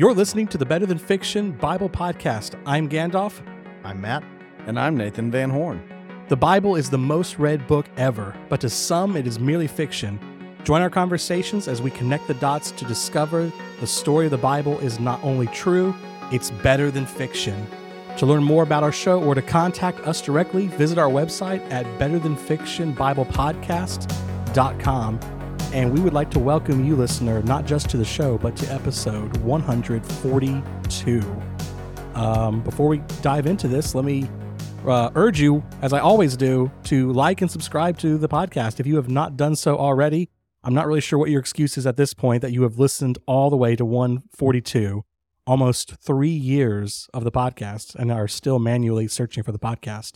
You're listening to the Better Than Fiction Bible Podcast. I'm Gandalf. I'm Matt. And I'm Nathan Van Horn. The Bible is the most read book ever, but to some it is merely fiction. Join our conversations as we connect the dots to discover the story of the Bible is not only true, it's better than fiction. To learn more about our show or to contact us directly, visit our website at betterthanfictionbiblepodcast.com. And we would like to welcome you, listener, not just to the show, but to episode 142. Um, before we dive into this, let me uh, urge you, as I always do, to like and subscribe to the podcast. If you have not done so already, I'm not really sure what your excuse is at this point that you have listened all the way to 142, almost three years of the podcast, and are still manually searching for the podcast.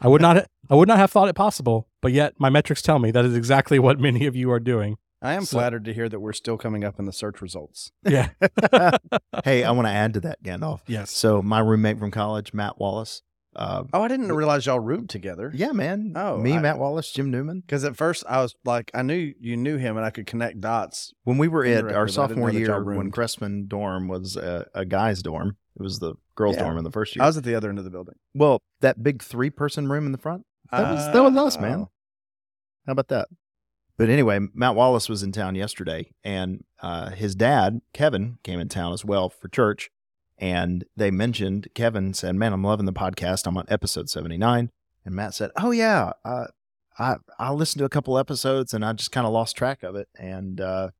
I would not, I would not have thought it possible, but yet my metrics tell me that is exactly what many of you are doing. I am So- flattered to hear that we're still coming up in the search results. Yeah. hey, I want to add to that, Gandalf. yes. So my roommate from college, Matt Wallace. Uh, Oh, I didn't realize y'all roomed together. yeah, man. Oh, me, I- Matt Wallace, Jim Newman. Because at first I was like, I knew you knew him and I could connect dots. When we were at Indirectly, but I our sophomore know that y'all year, when. Cressman dorm was a, a guy's dorm, it was the girls' Yeah. dorm in the first year. I was at the other end of the building. well, that big three-person room in the front. That was that was us, man. Oh. How about that? But anyway, Matt Wallace was in town yesterday, and uh, his dad, Kevin, came in town as well for church. And they mentioned, Kevin said, Man, I'm loving the podcast. I'm on episode 79. And Matt said, Oh, yeah. Uh, I, I listened to a couple episodes and I just kind of lost track of it. And uh,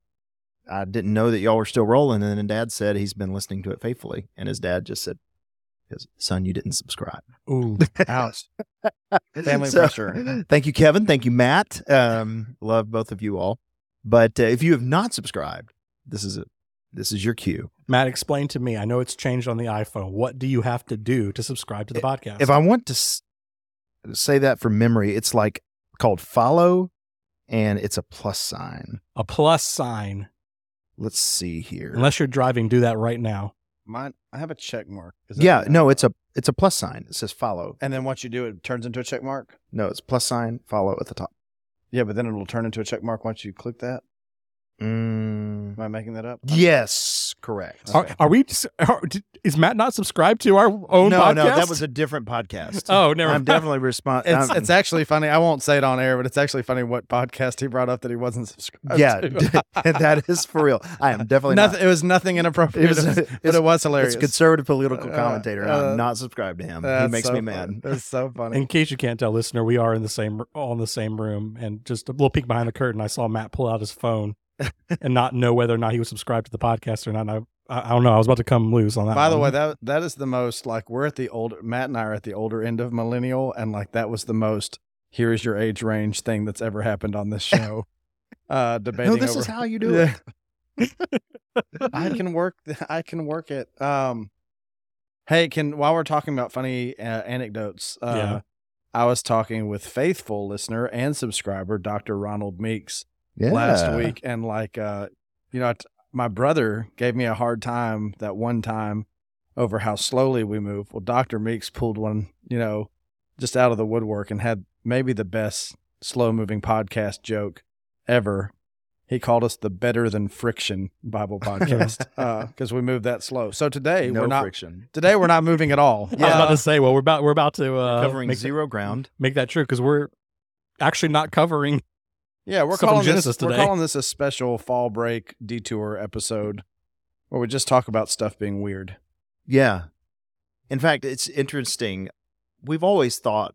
I didn't know that y'all were still rolling. And then dad said he's been listening to it faithfully. And his dad just said, "His Son, you didn't subscribe. Ooh. Ouch. Family So, pressure. Thank you, Kevin. Thank you, Matt. Um, love both of you all. But uh, if you have not subscribed, this is it. This is your cue. Matt, explain to me. I know it's changed on the iPhone. What do you have to do to subscribe to the podcast? If I want to s- say that from memory, it's like called follow, and it's a plus sign. a plus sign, Let's see here. unless you're driving, do that right now. Mine, I have a check mark. Is that- yeah, no, it's a it's a plus sign. It says follow. And then once you do it, it turns into a check mark. No, it's plus sign follow at the top. Yeah, but then it'll turn into a check mark once you click that. Mm, Am I making that up? yes, correct. Are, are we? Are, d- is Matt not subscribed to our own no, podcast? no, that was a different podcast. Oh, never I'm definitely respond. It's, it's actually funny. I won't say it on air, but it's actually funny what podcast he brought up that he wasn't subscribed yeah, to. that is for real. I am definitely nothing. not. It was nothing inappropriate, It was- but it was hilarious. It's a conservative political Uh, commentator. and uh, I'm not subscribed to him. He makes so me mad. That's so funny. In case you can't tell, listener, we are in the same all in the same room, and just a little peek behind the curtain, I saw Matt pull out his phone and not know whether or not he was subscribed to the podcast or not. I, I, don't know. I was about to come loose on that. By the one. way, that that is the most like we're at the older Matt and I are at the older end of millennial, and like that was the most here is your age range thing that's ever happened on this show. uh debating No, this over is how you do it. I can work. I can work it. Um, hey, can while we're talking about funny uh, anecdotes, uh, Yeah. I was talking with faithful listener and subscriber Dr. Ronald Meeks Yeah. last week, and like, uh, you know, t- my brother gave me a hard time that one time over how slowly we move. Well, Dr. Meeks pulled one, you know, just out of the woodwork and had maybe the best slow moving podcast joke ever. He called us the better than friction Bible podcast because we moved that slow. So today no we're not friction. today we're not moving at all. I was about to say, well, we're about we're about to uh, Covering make, zero ground. make that true because we're actually not covering. Yeah, we're Stuff calling Genesis this we're calling this a special fall break detour episode where we just talk about stuff being weird. Yeah. In fact, it's interesting. We've always thought,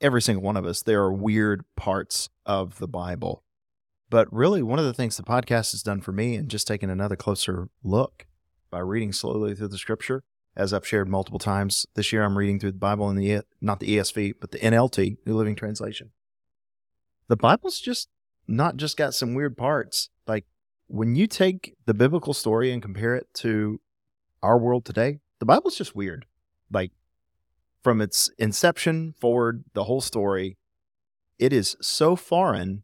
every single one of us, there are weird parts of the Bible. But really, one of the things the podcast has done for me, and just taking another closer look by reading slowly through the scripture, as I've shared multiple times this year, I'm reading through the Bible in the, not the ESV, but the NLT, New Living Translation. The Bible's just not just got some weird parts. Like when you take the biblical story and compare it to our world today, the Bible's just weird. Like from its inception forward, the whole story, it is so foreign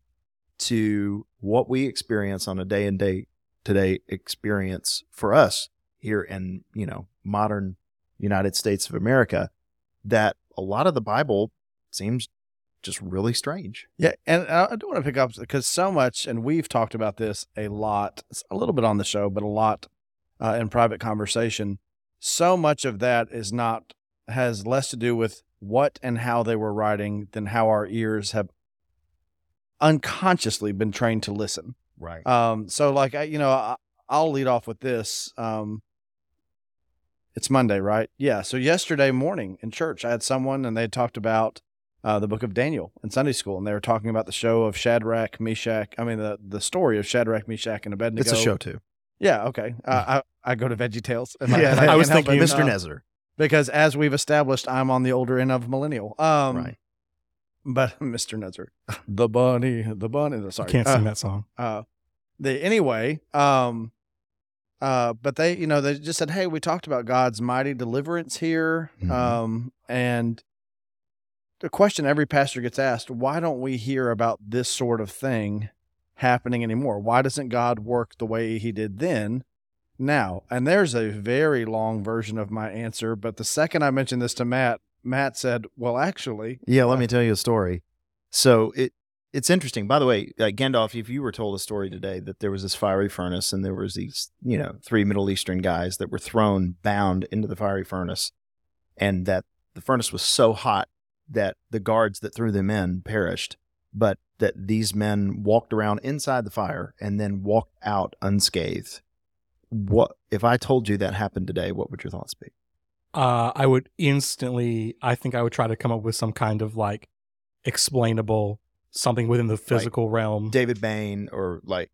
to what we experience on a day and day today experience for us here in, you know, modern United States of America that a lot of the Bible seems just really strange. Yeah, and I do want to pick up because so much, and we've talked about this a lot, a little bit on the show, but a lot uh, in private conversation. So much of that is not has less to do with what and how they were writing than how our ears have unconsciously been trained to listen. Right. Um, so like I, you know, I, I'll lead off with this. Um, it's Monday, right? Yeah. So yesterday morning in church, I had someone and they talked about uh, the book of Daniel in Sunday school, and they were talking about the show of Shadrach, Meshach. I mean, the the story of Shadrach, Meshach, and Abednego. it's a show too. Yeah. Okay. Uh, I I go to Veggie Tales. and I- Yeah, I was thinking. Mr. Uh, Nezzer. because as we've established, I'm on the older end of millennial. Um, right. But Mr. Nezzer, the bunny, the bunny. Sorry, Can't Uh, sing that song. uh the anyway um uh but they you know they just said hey we talked about god's mighty deliverance here Mhm. um and the question every pastor gets asked why don't we hear about this sort of thing happening anymore why doesn't god work the way he did then now and there's a very long version of my answer but the second i mentioned this to matt matt said well actually Yeah, let me tell you a story. So it it's interesting. By the way, uh, Gandalf, if you were told a story today that there was this fiery furnace and there was these, you know, three Middle Eastern guys that were thrown bound into the fiery furnace, and that the furnace was so hot that the guards that threw them in perished, but that these men walked around inside the fire and then walked out unscathed. What if I told you that happened today? What would your thoughts be? Uh, I would instantly, I think I would try to come up with some kind of like explainable something within the physical realm. David Bain or like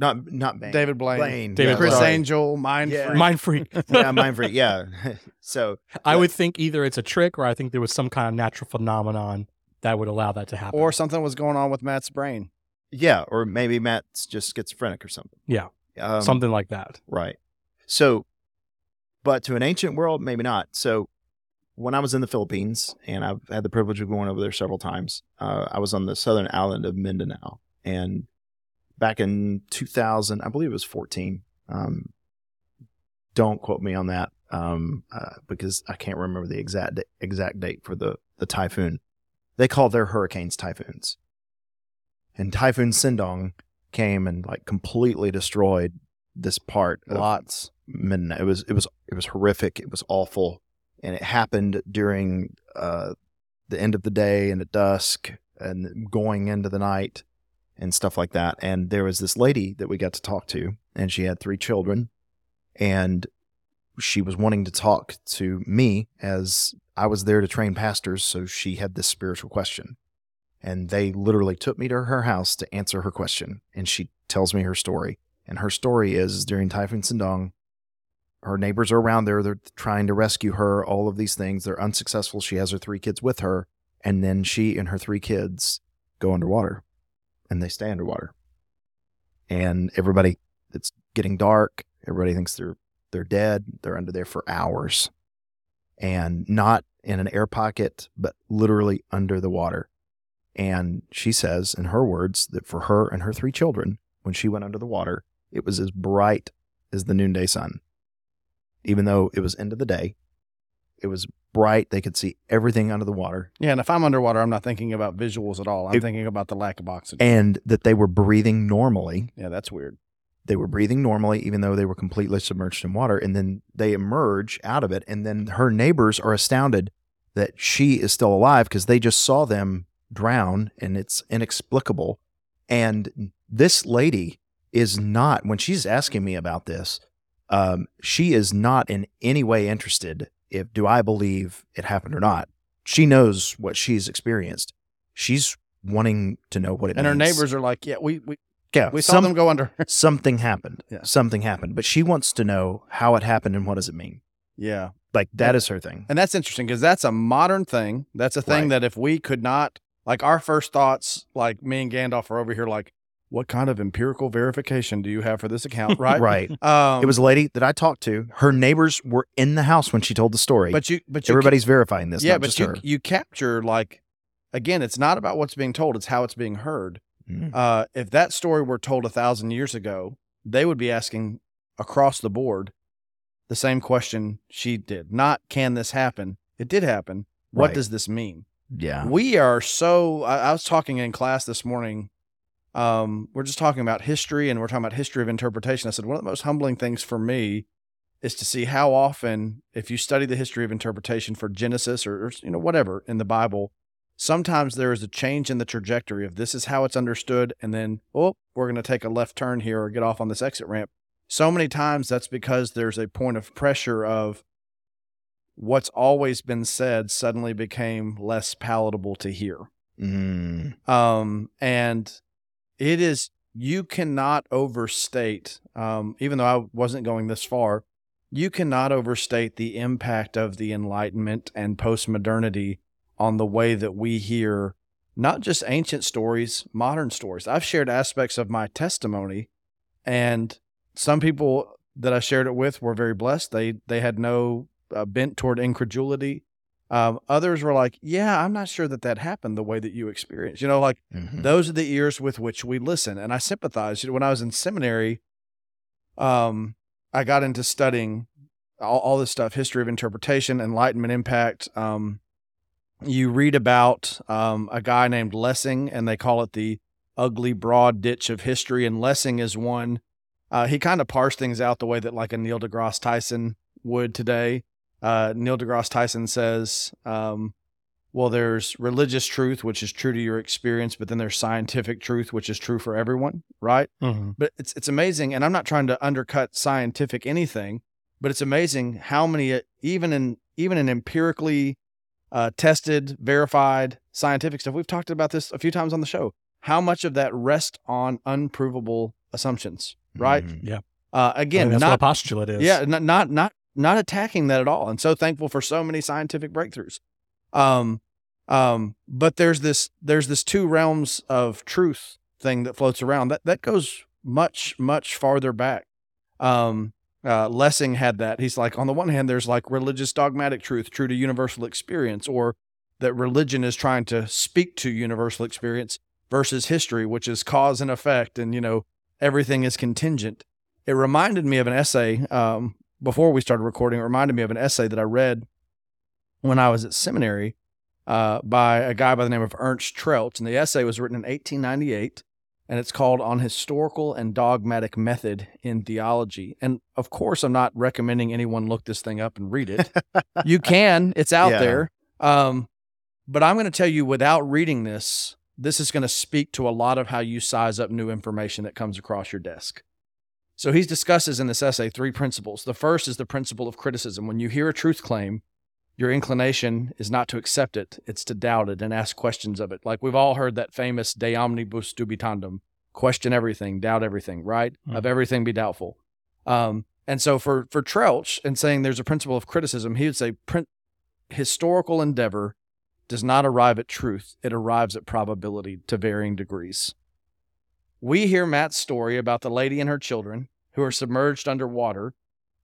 not not Bain. david blaine, Blaine. David yeah, Criss sorry. angel mind Yeah. freak. Mind freak. yeah, mind freak. Yeah. so I would think either it's a trick or I think there was some kind of natural phenomenon that would allow that to happen. or something was going on with matt's brain yeah, or maybe Matt's just schizophrenic or something. Yeah. Um, something like that. Right. So, but to an ancient world, maybe not. So, when I was in the Philippines, and I've had the privilege of going over there several times, uh, I was on the southern island of Mindanao, and back in 2000, I believe it was 14. Um, don't quote me on that um, uh, because I can't remember the exact exact date for the the typhoon. They call their hurricanes typhoons, and Typhoon Sendong came and like completely destroyed this part lots Mindanao. It was it was it was horrific. It was awful, and it happened during uh, the end of the day and at dusk and going into the night and stuff like that. And there was this lady that we got to talk to, and she had three children, and she was wanting to talk to me as I was there to train pastors. So she had this spiritual question. And they literally took me to her house to answer her question. And she tells me her story. And her story is during Typhoon Sendong, her neighbors are around there. They're trying to rescue her, all of these things. They're unsuccessful. She has her three kids with her. And then she and her three kids go underwater and they stay underwater. And everybody, it's getting dark. Everybody thinks they're they're dead. They're under there for hours. And not in an air pocket, but literally under the water. And she says, in her words, that for her and her three children, when she went under the water, it was as bright as the noonday sun. Even though it was end of the day, it was bright. They could see everything under the water Yeah, and if I'm underwater, I'm not thinking about visuals at all. I'm It- thinking about the lack of oxygen. and that they were breathing normally. yeah, that's weird. They were breathing normally, even though they were completely submerged in water. And then they emerge out of it. And then her neighbors are astounded that she is still alive because they just saw them drown and it's inexplicable. And this lady is not, when she's asking me about this, um, she is not in any way interested if do I believe it happened or not. She knows what she's experienced. She's wanting to know what it means. And her neighbors are like, yeah, we we, yeah, we saw some- them go under. something happened. Yeah. Something happened. But she wants to know how it happened and what does it mean. yeah. Like that is her thing. And that's interesting because that's a modern thing. That's a thing Right. that if we could not, like our first thoughts, like me and Gandalf are over here, like, what kind of empirical verification do you have for this account? Right. Right. Um, it was a lady that I talked to. Her neighbors were in the house when she told the story. but you, but you, everybody's verifying this. yeah, not but just you, her. you capture like, again, it's not about what's being told; it's how it's being heard. Mhm. Uh, if that story were told a thousand years ago, they would be asking across the board the same question she did. Not can this happen? It did happen. What Right. does this mean? Yeah. We are so. I, I was talking in class this morning. Um, we're just talking about history, and we're talking about history of interpretation. I said one of the most humbling things for me is to see how often, if you study the history of interpretation for Genesis or, or you know whatever in the Bible, sometimes there is a change in the trajectory of this is how it's understood, and then oh, we're going to take a left turn here or get off on this exit ramp. So many times that's because there's a point of pressure of what's always been said suddenly became less palatable to hear. Mm. Um, and it is you cannot overstate, um, even though I wasn't going this far, you cannot overstate the impact of the Enlightenment and postmodernity on the way that we hear not just ancient stories, modern stories. I've shared aspects of my testimony, and some people that I shared it with were very blessed. They they had no uh, bent toward incredulity. Um, others were like, "Yeah, I'm not sure that that happened the way that you experienced." You know, like Mhm. those are the ears with which we listen, and I sympathize. When I was in seminary, um, I got into studying all, all this stuff: history of interpretation, Enlightenment impact. Um, you read about um, a guy named Lessing, and they call it the ugly broad ditch of history. And Lessing is one. Uh, he kind of parsed things out the way that like a Neil deGrasse Tyson would today. Uh, Neil deGrasse Tyson says, um, well, there's religious truth, which is true to your experience, but then there's scientific truth, which is true for everyone, right? Mhm. But it's it's amazing, and I'm not trying to undercut scientific anything, but it's amazing how many uh, even in even in empirically uh, tested, verified scientific stuff. We've talked about this a few times on the show. How much of that rests on unprovable assumptions, right? Mhm. Uh, I again, that's not what a postulate is. yeah, not not not not attacking that at all. And so thankful for so many scientific breakthroughs. Um um but there's this there's this two realms of truth thing that floats around. That that goes much much farther back. Um uh, Lessing had that. He's like, on the one hand, there's like religious dogmatic truth, true to universal experience, or that religion is trying to speak to universal experience versus history, which is cause and effect, and you know everything is contingent. It reminded me of an essay um, before we started recording. It reminded me of an essay that I read when I was at seminary uh, by a guy by the name of Ernst Troeltsch, and the essay was written in 1898, and it's called "On Historical and Dogmatic Method in Theology." And of course, I'm not recommending anyone look this thing up and read it. you can; it's out Yeah. there. Um, but I'm going to tell you, without reading this, this is going to speak to a lot of how you size up new information that comes across your desk. So he discusses in this essay three principles. The first is the principle of criticism. When you hear a truth claim, your inclination is not to accept it, it's to doubt it and ask questions of it. Like we've all heard that famous de omnibus dubitandum question everything, doubt everything, right? Of everything be doubtful. Um, and so for, for Troeltsch and saying there's a principle of criticism, he would say prin- historical endeavor does not arrive at truth, it arrives at probability to varying degrees. We hear Matt's story about the lady and her children who are submerged underwater,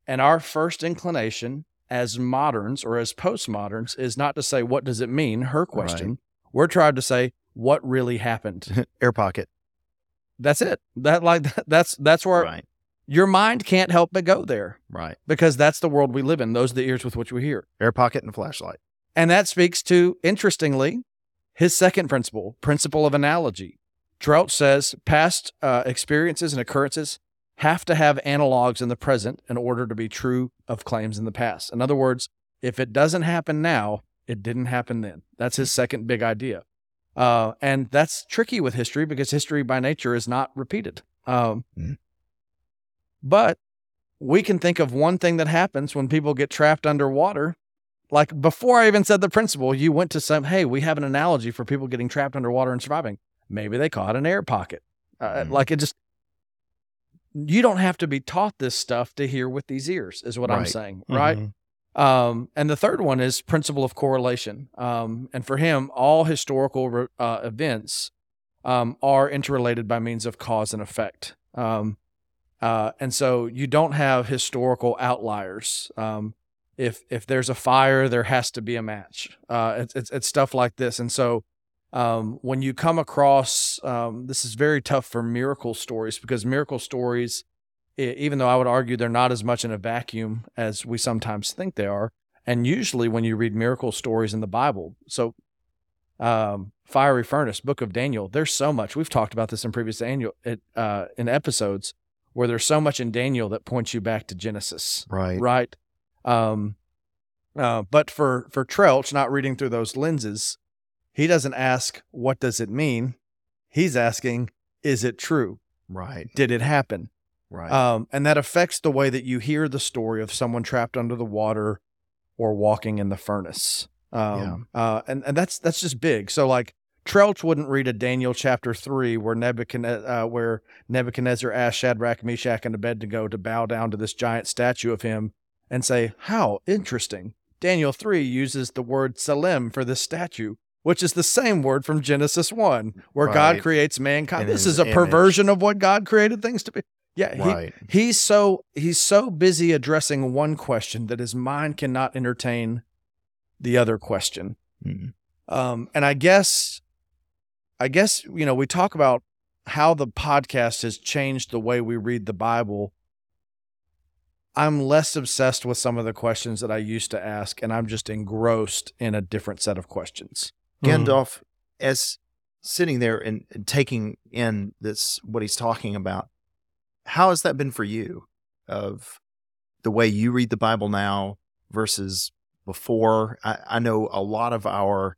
and our first inclination as moderns or as postmoderns is not to say, What does it mean? Her question. We're trying to say, What really happened? Air pocket. That's it. That like that's that's where Right. your mind can't help but go there Right. because that's the world we live in. Those are the ears with which we hear. Air pocket and flashlight. And that speaks to, interestingly, his second principle, principle of analogy. Troeltsch says past uh, experiences and occurrences have to have analogs in the present in order to be true of claims in the past. In other words, if it doesn't happen now, it didn't happen then. That's his second big idea. Uh, and that's tricky with history because history by nature is not repeated. Um, Mhm. But we can think of one thing that happens when people get trapped underwater like before I even said the principle, you went to some, hey, we have an analogy for people getting trapped underwater and surviving. Maybe they caught an air pocket. Uh, Mhm. Like it just, you don't have to be taught this stuff to hear with these ears, is what I'm saying. Right. Mhm. Um, and the third one is principle of correlation. Um, and for him, all historical re- uh, events um, are interrelated by means of cause and effect. Um, uh, and so you don't have historical outliers. Um, if if there's a fire, there has to be a match. Uh, it's, it's it's stuff like this. And so um, when you come across um, this is very tough for miracle stories because miracle stories even though I would argue they're not as much in a vacuum as we sometimes think they are. And usually, when you read miracle stories in the Bible, so um, fiery furnace, Book of Daniel, there's so much. We've talked about this in previous annual uh, in episodes where there's so much in Daniel that points you back to Genesis, Right. right? Um, uh, but for for Troeltsch, not reading through those lenses, he doesn't ask what does it mean. He's asking, is it true? Right. Did it happen? Right. Um, and that affects the way that you hear the story of someone trapped under the water or walking in the furnace. Um, uh, and, and that's that's just big. So like Troeltsch wouldn't read a Daniel chapter three where Nebuchadnezzar, uh, where Nebuchadnezzar asked Shadrach, Meshach, and Abednego to bow down to this giant statue of him and say, "How interesting." Daniel three uses the word tselem for this statue, which is the same word from Genesis one, where God creates mankind. In this is a image. perversion of what God created things to be. Yeah, he, right. he's so he's so busy addressing one question that his mind cannot entertain the other question Mhm. um and i guess i guess you know we talk about how the podcast has changed the way we read the bible i'm less obsessed with some of the questions that i used to ask and i'm just engrossed in a different set of questions Gandalf, as sitting there and, and taking in this, what he's talking about, how has that been for you? Of the way you read the Bible now versus before? I, I know a lot of our,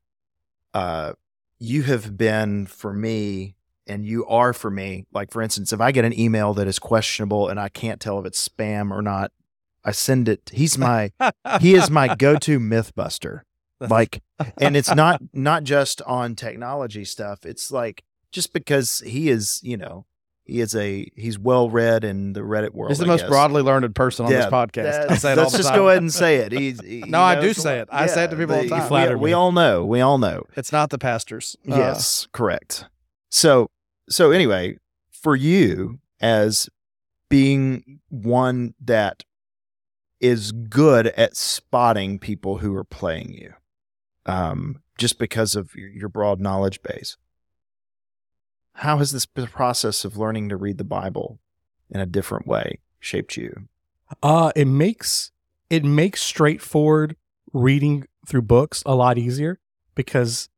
uh, you have been for me, and you are for me. Like, for instance, if I get an email that is questionable and I can't tell if it's spam or not, I send it. He's my, he is my go-to myth buster like and it's not not just on technology stuff. It's like just because he is you know he is a he's well read in the reddit world he's the I most guess. broadly learned person on this Yeah, podcast. i That- say it let's the just time. go ahead and say it. He's, he No, I do say it. I say it to people all the but time. we- Flatter we, all know. We all know. It's not the pastors. Uh, yes correct. So so anyway for you as being one that is good at spotting people who are playing you um just because of your, broad knowledge base how has this process of learning to read the bible in a different way shaped you Uh, it makes it makes straightforward reading through books a lot easier because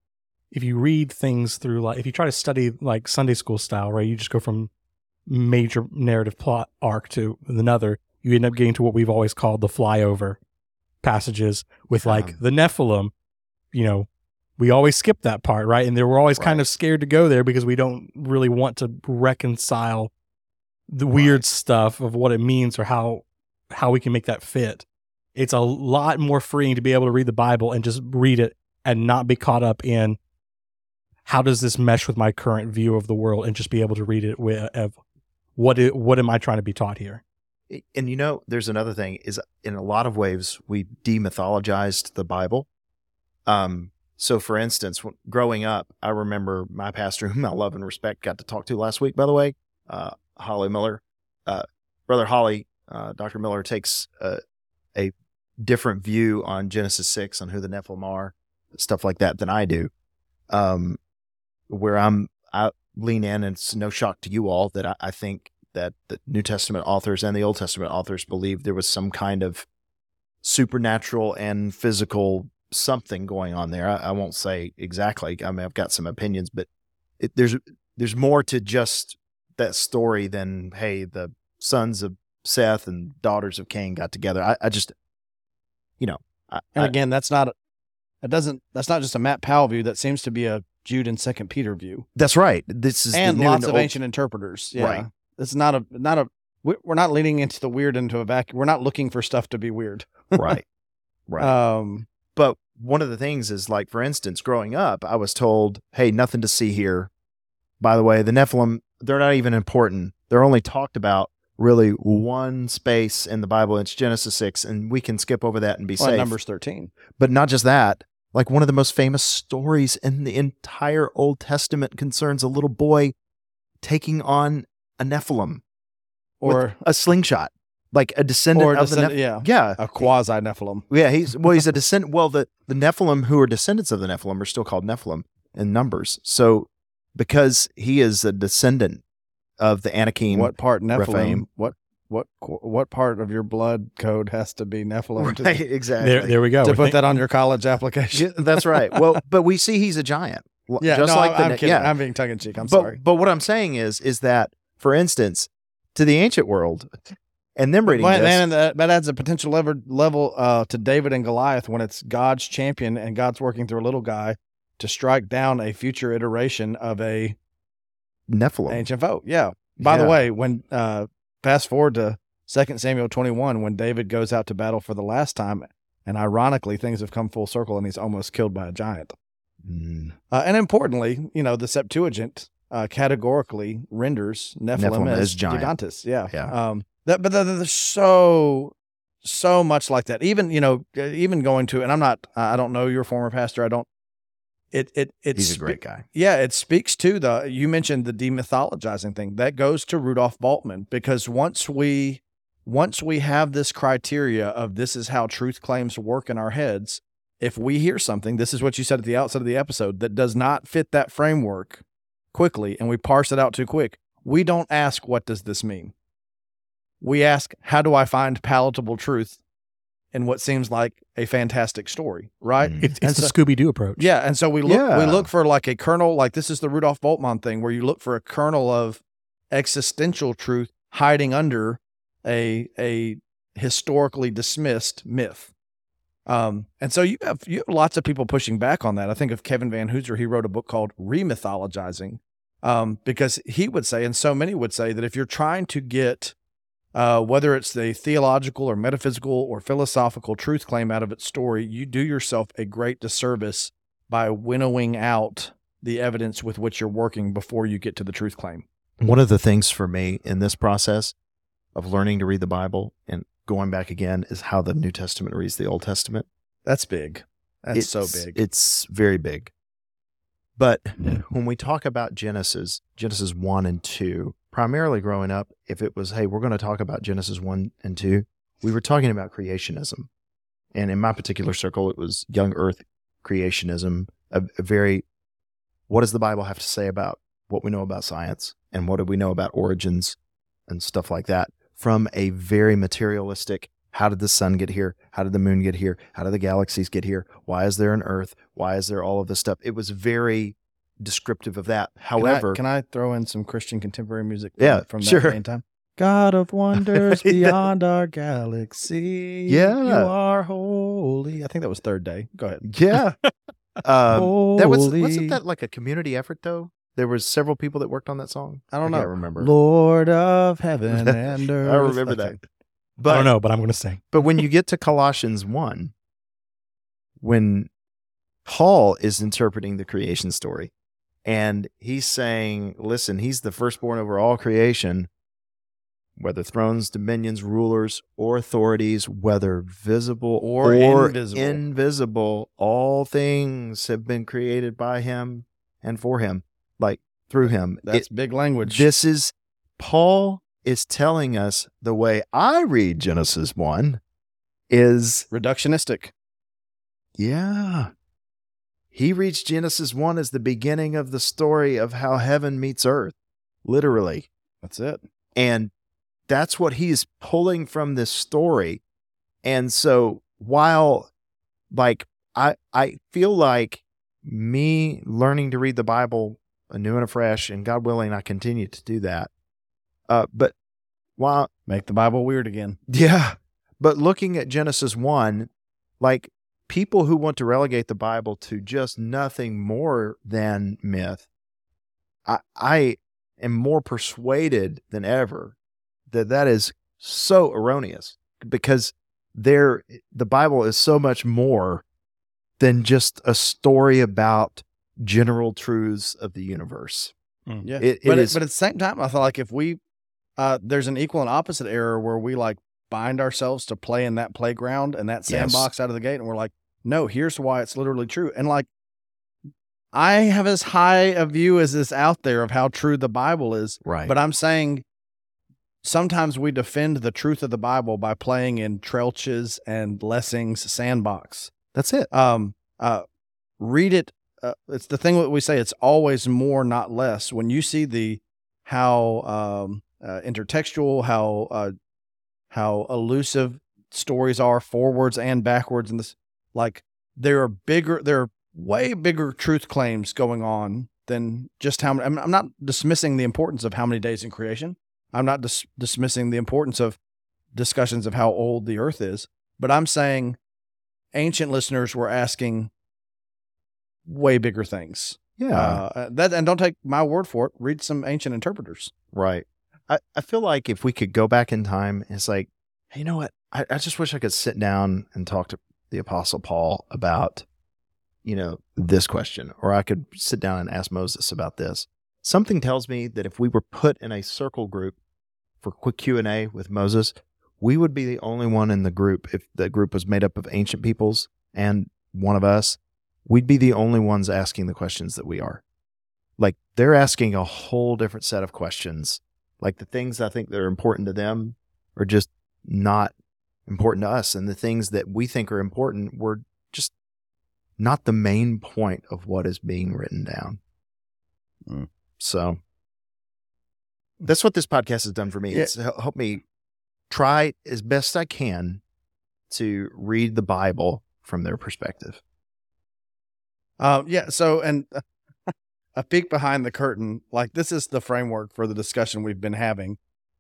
if you read things through like if you try to study like Sunday school style, right, you just go from major narrative plot arc to another, you end up getting to what we've always called the flyover passages with like Um, the Nephilim. You know, we always skip that part, right? And they we're always kind of scared to go there because we don't really want to reconcile the weird stuff of what it means or how how we can make that fit. It's a lot more freeing to be able to read the Bible and just read it and not be caught up in how does this mesh with my current view of the world and just be able to read it with of what it, what am I trying to be taught here? and you know there's another thing is in a lot of ways we demythologized the bible um so for instance growing up i remember my pastor whom i love and respect got to talk to last week by the way uh holly miller. Uh brother holly uh dr miller takes a, a different view on genesis 6 on who the nephilim are stuff like that than i do. Um where i'm i lean in and it's no shock to you all that i, I think that the New Testament authors and the Old Testament authors believed there was some kind of supernatural and physical something going on there. I, I won't say exactly. I mean, I've got some opinions, but it, there's there's more to just that story than hey, the sons of Seth and daughters of Cain got together. I, I just, you know, I, And again, that's not that doesn't that's not just a Matt Powell view. That seems to be a Jude and Second Peter view, that's right. This is and lots and of old- ancient interpreters. Yeah. Right. It's not a not a we're not leaning into the weird into a vacuum. We're not looking for stuff to be weird. right, right. Um. But one of the things is like, for instance, growing up, I was told, "Hey, nothing to see here." By the way, the Nephilim, they're not even important. They're only talked about really one space in the Bible. It's Genesis 6, and we can skip over that and be Well, safe. Numbers thirteen. But not just that, like one of the most famous stories in the entire Old Testament concerns a little boy taking on a Nephilim Or a slingshot, like a descendant or of the descend- Nephilim. yeah, Yeah, a quasi Nephilim. yeah, he's well, he's a descendant. Well, the the Nephilim who are descendants of the Nephilim are still called Nephilim in Numbers. So because he is a descendant of the Anakim, What part Nephilim? Rephaim. What what what part of your blood code has to be Nephilim to, right? Exactly. There, there we go. to We're put think- that on your college application? Yeah, that's right. Well, but we see he's a giant. Yeah, just no, like the I'm kidding. yeah. I'm being tongue in cheek. I'm but sorry. but what I'm saying is is that for instance, to the ancient world. And then reading Well, this, that, that adds a potential level level uh, to David and Goliath when it's God's champion and God's working through a little guy to strike down a future iteration of a Nephilim. ancient foe. Yeah. By the way, when uh, fast forward to Second Samuel twenty one, when David goes out to battle for the last time, and ironically things have come full circle, and he's almost killed by a giant. Mm. Uh, and importantly, you know, the Septuagint uh, categorically renders Nephilim, Nephilim as as giant. gigantes. Yeah. Yeah. Um, that, but there- there's so, so much like that. Even, you know, even going to, and I'm not, I don't know your former pastor. I don't, it, it, it's, He's a great guy. yeah, it speaks to the, you mentioned the demythologizing thing that goes to Rudolf Bultmann because once we, once we have this criteria of this is how truth claims work in our heads, if we hear something, this is what you said at the outset of the episode, that does not fit that framework quickly and we parse it out too quick, we don't ask, what does this mean? We ask, how do I find palatable truth in what seems like a fantastic story, right? Mm. It's, And it's the Scooby Doo approach. Yeah, and so we look we look for like a kernel, like this is the Rudolf Bultmann thing, where you look for a kernel of existential truth hiding under a a historically dismissed myth. Um, and so you have you have lots of people pushing back on that. I think of Kevin Vanhoozer, he wrote a book called Remythologizing, um, because he would say, and so many would say, that if you're trying to get uh, whether it's the theological or metaphysical or philosophical truth claim out of its story, you do yourself a great disservice by winnowing out the evidence with which you're working before you get to the truth claim. One of the things for me in this process of learning to read the Bible and going back again is how the New Testament reads the Old Testament. That's big. That's so big. It's very big. But when we talk about Genesis, Genesis 1 and 2, primarily growing up, if it was, hey, we're going to talk about Genesis 1 and 2, we were talking about creationism. And in my particular circle, it was young earth creationism, a, a very, what does the Bible have to say about what we know about science and what do we know about origins and stuff like that from a very materialistic, how did the sun get here? How did the moon get here? How did the galaxies get here? Why is there an earth? Why is there all of this stuff? It was very descriptive of that. However, can I, can I throw in some Christian contemporary music? Yeah, from that sure. day time. God of wonders beyond our galaxy. Yeah. You are holy. I think that was third day. Go ahead. yeah, um, that was Holy. wasn't that like a community effort though? There was several people that worked on that song. I don't I know. can't remember. Lord of heaven and earth. I remember Okay. that. But I don't know, but I'm going to sing. But when you get to Colossians 1, when Paul is interpreting the creation story and he's saying, listen, he's the firstborn over all creation, whether thrones, dominions, rulers, or authorities, whether visible Or or, invisible. invisible, all things have been created by him and for him, like through him. It- That's big language. this is Paul is telling us the way I read Genesis 1 is reductionistic. yeah. He reads Genesis 1 as the beginning of the story of how heaven meets earth, literally. That's it. And that's what he's pulling from this story. And so while like I I feel like me learning to read the Bible anew and afresh, and God willing, I continue to do that. Uh, but while Make the Bible weird again. yeah. But looking at Genesis 1, like people who want to relegate the Bible to just nothing more than myth, I, I am more persuaded than ever that that is so erroneous because there the Bible is so much more than just a story about general truths of the universe. Yeah. It- it but, is- but at the same time, I feel like if we, uh, there's an equal and opposite error where we like bind ourselves to play in that playground and that Yes. sandbox out of the gate. And we're like, no, here's why it's literally true. And like, I have as high a view as this out there of how true the Bible is. Right. But I'm saying sometimes we defend the truth of the Bible by playing in Troeltsch's and Lessing's sandbox. that's it. Um, uh, read it. Uh, it's the thing that we say. It's always more, not less. When you see the how um, uh, intertextual, how uh, how elusive stories are, forwards and backwards, and this like there are bigger, there are way bigger truth claims going on than just how many. I'm, I'm not dismissing the importance of how many days in creation. I'm not dis- dismissing the importance of discussions of how old the earth is, but I'm saying ancient listeners were asking way bigger things. Yeah. Uh, that and don't take my word for it. Read some ancient interpreters. Right. I, I feel like if we could go back in time, it's like, hey, you know what? I, I just wish I could sit down and talk to the Apostle Paul about, you know, this question, or I could sit down and ask Moses about this. Something tells me that if we were put in a circle group for quick Q and A with Moses, we would be the only one in the group. If the group was made up of ancient peoples and one of us, we'd be the only ones asking the questions that we are. Like they're asking a whole different set of questions. Like the things I think that are important to them are just not important to us. And the things that we think are important were just not the main point of what is being written down. Mm. So that's what this podcast has done for me. Yeah. It's helped me try as best I can to read the Bible from their perspective. Um, yeah. So, and a peek behind the curtain, like this is the framework for the discussion we've been having.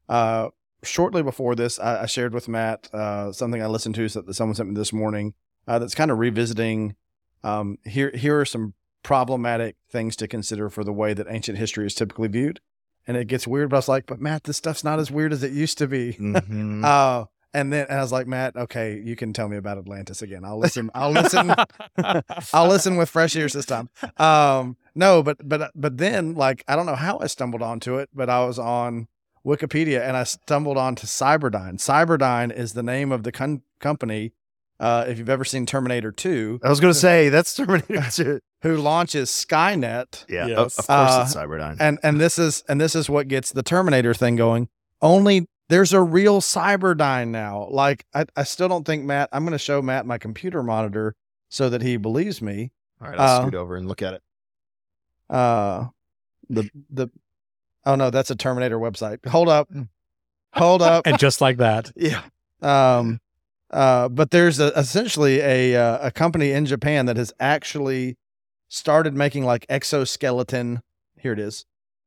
Uh, shortly before this, I, I shared with Matt uh, something I listened to that someone sent me this morning. Uh, that's kind of revisiting. Um, here, here are some problematic things to consider for the way that ancient history is typically viewed. And it gets weird, but I was like, but Matt, this stuff's not as weird as it used to be. Mhm. Uh, and then and I was like, Matt, okay, you can tell me about Atlantis again. I'll listen. I'll listen. I'll listen with fresh ears this time. Um, no, but but but then like I don't know how I stumbled onto it, but I was on Wikipedia and I stumbled onto Cyberdyne. Cyberdyne is the name of the con- company. Uh, if you've ever seen Terminator 2, I was going to say that's Terminator 2. who launches Skynet, Yeah, Yes. of, of course Uh, it's Cyberdyne. and and this is and this is what gets the Terminator thing going. Only there's a real Cyberdyne now. Like I, I still don't think Matt. I'm going to show Matt my computer monitor so that he believes me. All right, I'll uh, scoot over and look at it. Uh, the the oh no, that's a Terminator website. Hold up, hold up. and just like that, Yeah. Um, uh, but there's a, essentially a uh, a company in Japan that has actually started making like exoskeleton. Here it is.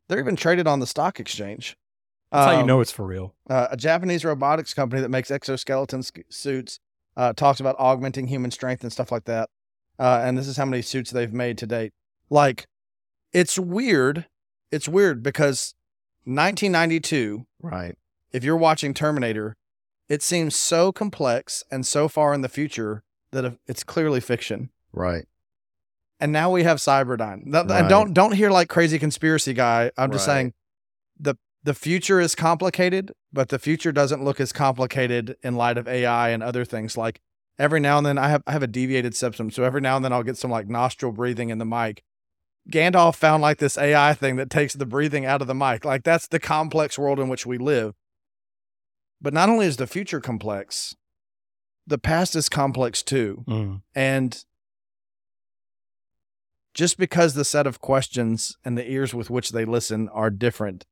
They're even traded on the stock exchange. that's how you Um, know it's for real. uh, a Japanese robotics company that makes exoskeleton sc- suits uh, talks about augmenting human strength and stuff like that. Uh, and this is how many suits they've made to date. Like, it's weird. It's weird because 1992, Right. if you're watching Terminator, it seems so complex and so far in the future that it's clearly fiction. Right. And now we have Cyberdyne. Right. And don't don't hear like crazy conspiracy guy. I'm just Right. saying the the future is complicated, but the future doesn't look as complicated in light of AI and other things. Like every now and then I have I have a deviated septum, so every now and then I'll get some like nostril breathing in the mic. Gandalf found like this AI thing that takes the breathing out of the mic. Like that's the complex world in which we live. But not only is the future complex, the past is complex too. Mm. And just because the set of questions and the ears with which they listen are different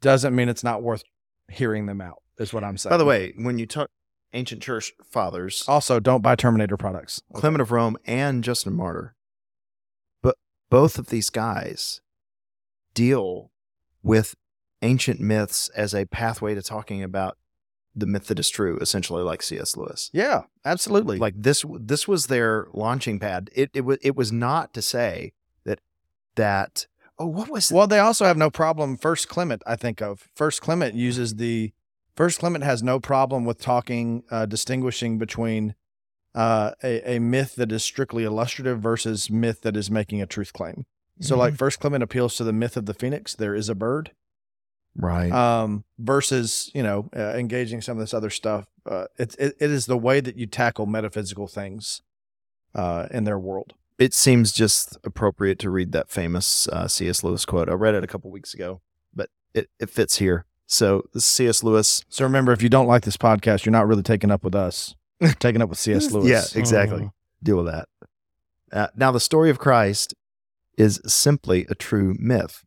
doesn't mean it's not worth hearing them out, is what I'm saying. By the way, when you talk ancient church fathers, also don't buy Terminator products. Clement of Rome and Justin Martyr, but both of these guys deal with ancient myths as a pathway to talking about the myth that is true, essentially like C.S. Lewis. Yeah, absolutely. Like this, this was their launching pad. It it was it was not to say that that oh what was well, they also have no problem. First Clement, I think of First Clement uses the First Clement has no problem with talking, uh, distinguishing between uh, a, a myth that is strictly illustrative versus myth that is making a truth claim. So, like First Clement appeals to the myth of the phoenix. There is a bird. right um, versus you know uh, engaging some of this other stuff. Uh, it, it it is the way that you tackle metaphysical things uh, in their world. it seems just appropriate to read that famous uh, C.S. Lewis quote. I read it a couple weeks ago, but it, it fits here. So this is C.S. Lewis. So remember, if you don't like this podcast, you're not really taking up with us. You're taking up with C.S. Lewis. Yeah, exactly. Mhm. Deal with that. Uh, now, the story of Christ is simply a true myth,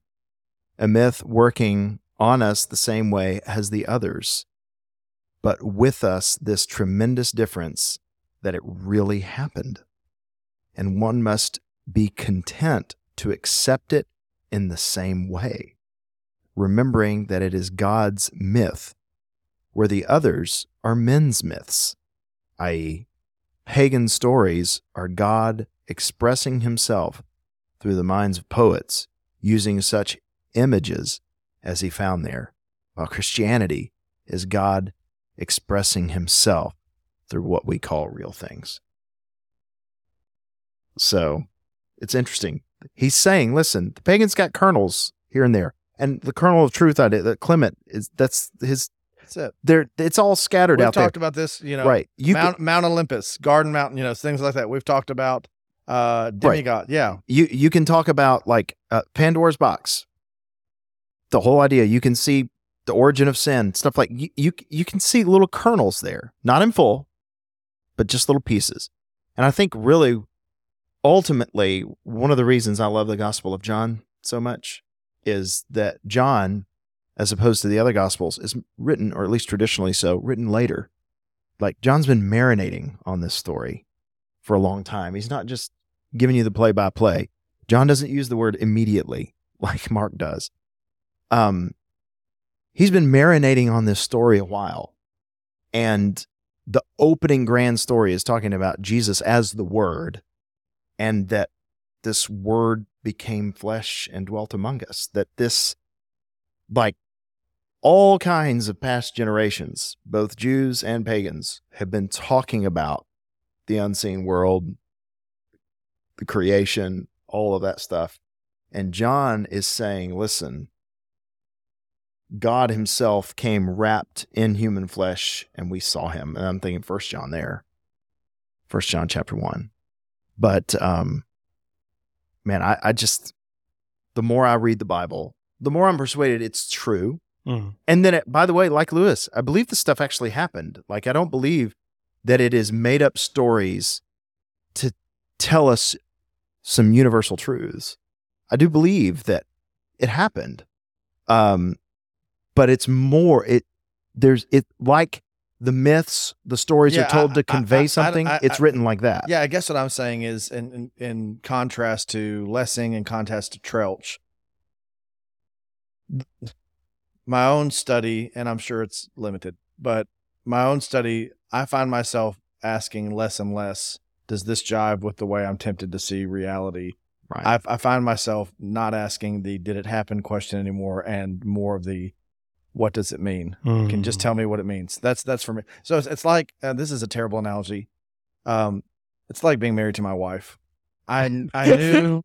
a myth working on us the same way as the others, but with us this tremendous difference that it really happened. And one must be content to accept it in the same way. remembering that it is God's myth, where the others are men's myths, i.e., pagan stories are God expressing himself through the minds of poets using such images as he found there, while Christianity is God expressing himself through what we call real things. So it's interesting. He's saying, listen, the pagans got kernels here and there. And the kernel of truth idea that Clement is that's his That's it. there it's all scattered We've out there. talked about this, you know, right. You Mount, Mount Olympus, Garden Mountain, you know, things like that. We've talked about uh demigod. Yeah. you you can talk about like uh, Pandora's box. The whole idea you can see the origin of sin, stuff like you, you you can see little kernels there, not in full, but just little pieces. And I think really ultimately one of the reasons I love the Gospel of John so much is that John as opposed to the other gospels is written or at least traditionally so, written later. Like John's been marinating on this story for a long time. He's not just giving you the play by play. John doesn't use the word immediately like Mark does. Um, he's been marinating on this story a while. And the opening grand story is talking about Jesus as the Word and that this Word became flesh and dwelt among us. That this, like all kinds of past generations, both Jews and pagans, have been talking about the unseen world, the creation, all of that stuff. And John is saying, listen, God himself came wrapped in human flesh and we saw him. And I'm thinking first John there. First John chapter one. But um man, I, I just the more I read the Bible, the more I'm persuaded it's true. Mm. And then, it, by the way, like Lewis, I believe this stuff actually happened. Like, I don't believe that it is made up stories to tell us some universal truths. I do believe that it happened. Um, but it's more, it, there's, it like the myths, the stories Yeah, are told I- to convey I- I- something. It's written like that. Yeah, I guess what I'm saying is, in in, in contrast to Lessing, and contrast to Troeltsch, my own study, and I'm sure it's limited, but my own study, I find myself asking less and less. Does this jive with the way I'm tempted to see reality? Right. I, I find myself not asking the "Did it happen?" question anymore, and more of the "What does it mean?" Mm. can just tell me what it means. That's that's for me. So it's, it's like uh, this is a terrible analogy. Um, it's like being married to my wife. I I knew,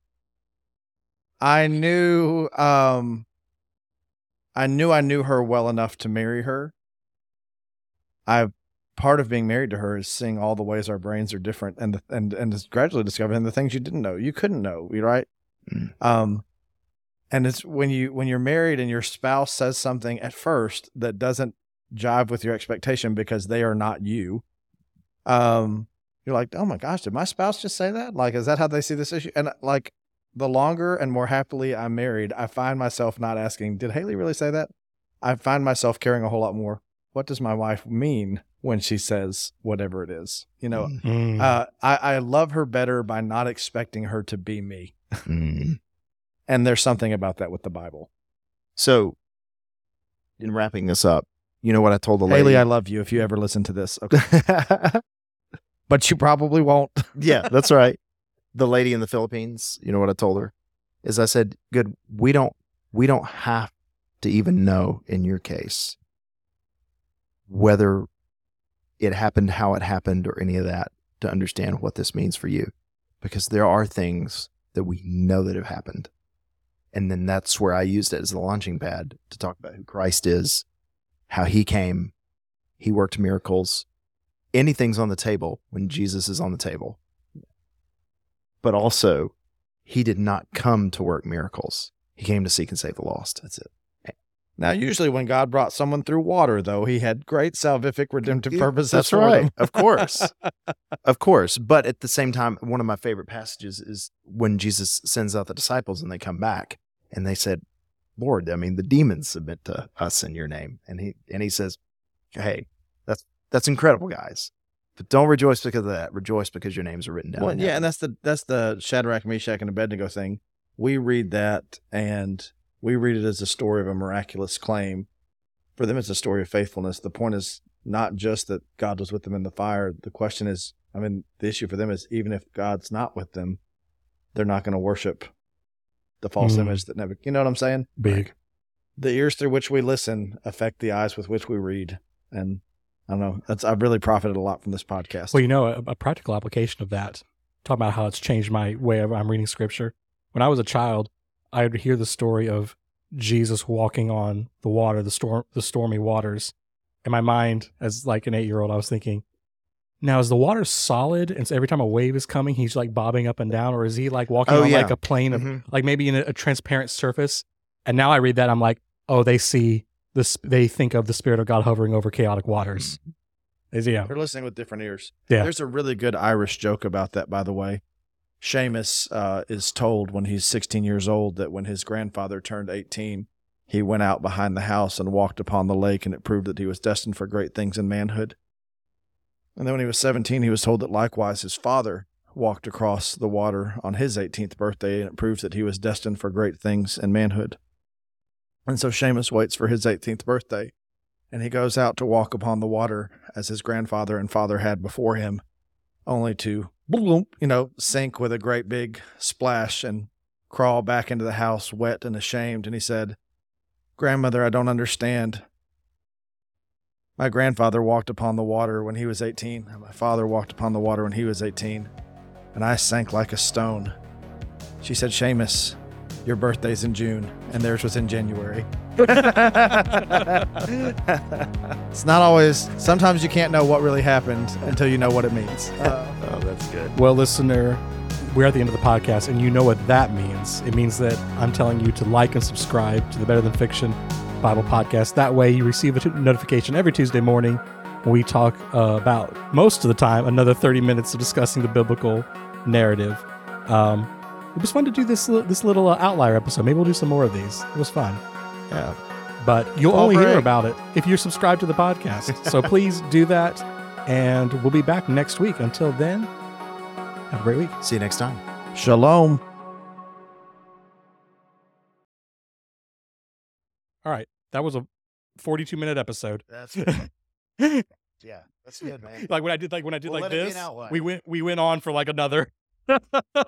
I knew, um, I knew I knew her well enough to marry her. I part of being married to her is seeing all the ways our brains are different and the, and and just gradually discovering the things you didn't know you couldn't know you right Mm. um and it's when you when you're married and your spouse says something at first that doesn't jive with your expectation because they are not you um you're like oh my gosh did my spouse just say that like is that how they see this issue and like the longer and more happily i'm married i find myself not asking did haley really say that i find myself caring a whole lot more what does my wife mean when she says whatever it is you know Mm. Mm. uh, I, I love her better by not expecting her to be me Mm. and there's something about that with the bible So, in wrapping this up, you know what I told the lady? haley i love you if you ever listen to this okay but you probably won't yeah, that's right. The lady in the Philippines, you know what I told her? Is I said, "Good, we don't we don't have to even know in your case whether it happened how it happened or any of that to understand what this means for you because there are things that we know that have happened. And then that's where I used it as the launching pad to talk about who Christ is, how he came, he worked miracles, anything's on the table when Jesus is on the table. But also, he did not come to work miracles. He came to seek and save the lost. That's it. now usually when god brought someone through water though he had great salvific redemptive purposes That's right. of course. Of course. But at the same time, one of my favorite passages is when Jesus sends out the disciples and they come back and they said, Lord, I mean, the demons submit to us in your name. And he and he says, Hey, that's that's incredible, guys. But don't rejoice because of that. Rejoice because your names are written down. Well, yeah, and that's the that's the Shadrach, Meshach, and Abednego thing. We read that, and We read it as a story of a miraculous claim. For them, it's a story of faithfulness. The point is not just that God was with them in the fire. The question is, I mean, the issue for them is even if God's not with them, they're not going to worship the false Mm. image that never, you know what I'm saying? Big. The ears through which we listen affect the eyes with which we read. And I don't know. That's, I've really profited a lot from this podcast. Well, you know, a, a practical application of that, talking about how it's changed my way of I'm reading scripture. When I was a child, I would hear the story of Jesus walking on the water, the storm, the stormy waters. In my mind, as like an eight year old, I was thinking, now is the water solid? And so every time a wave is coming, he's like bobbing up and down, or is he like walking Oh, on yeah. like a plane of Mhm. like maybe in a, a transparent surface? And now I read that, I'm like, oh, they see this. They think of the spirit of God hovering over chaotic waters. Is yeah, They're listening with different ears. Yeah. There's a really good Irish joke about that, by the way. Seamus uh, is told when he's 16 years old that when his grandfather turned 18, he went out behind the house and walked upon the lake, and it proved that he was destined for great things in manhood. And then when he was 17, he was told that likewise his father walked across the water on his 18th birthday, and it proved that he was destined for great things in manhood. And so Seamus waits for his 18th birthday and he goes out to walk upon the water as his grandfather and father had before him, only to, you know, sink with a great big splash and crawl back into the house wet and ashamed. And he said, Grandmother, I don't understand. My grandfather walked upon the water when he was 18, and my father walked upon the water when he was 18, and I sank like a stone. She said, Seamus, your birthday's in June, and theirs was in January. it's not always, sometimes you can't know what really happened until you know what it means. Oh, that's good. Well, listener, we're at the end of the podcast, and you know what that means. It means that I'm telling you to like and subscribe to the Better Than Fiction Bible podcast. That way, you receive a t- notification every Tuesday morning when we talk uh, about most of the time another 30 minutes of discussing the biblical narrative. Um, it was fun to do this li- this little uh, outlier episode. Maybe we'll do some more of these. It was fun, Yeah. but you'll Fall only hear about it if you're subscribed to the podcast. so please do that, and we'll be back next week. Until then, have a great week. See you next time. Shalom. All right. That was a 42 minute episode. That's like yeah. That's good, man. Like when I did like when I did We'll like let it be an this, we went we went on for like another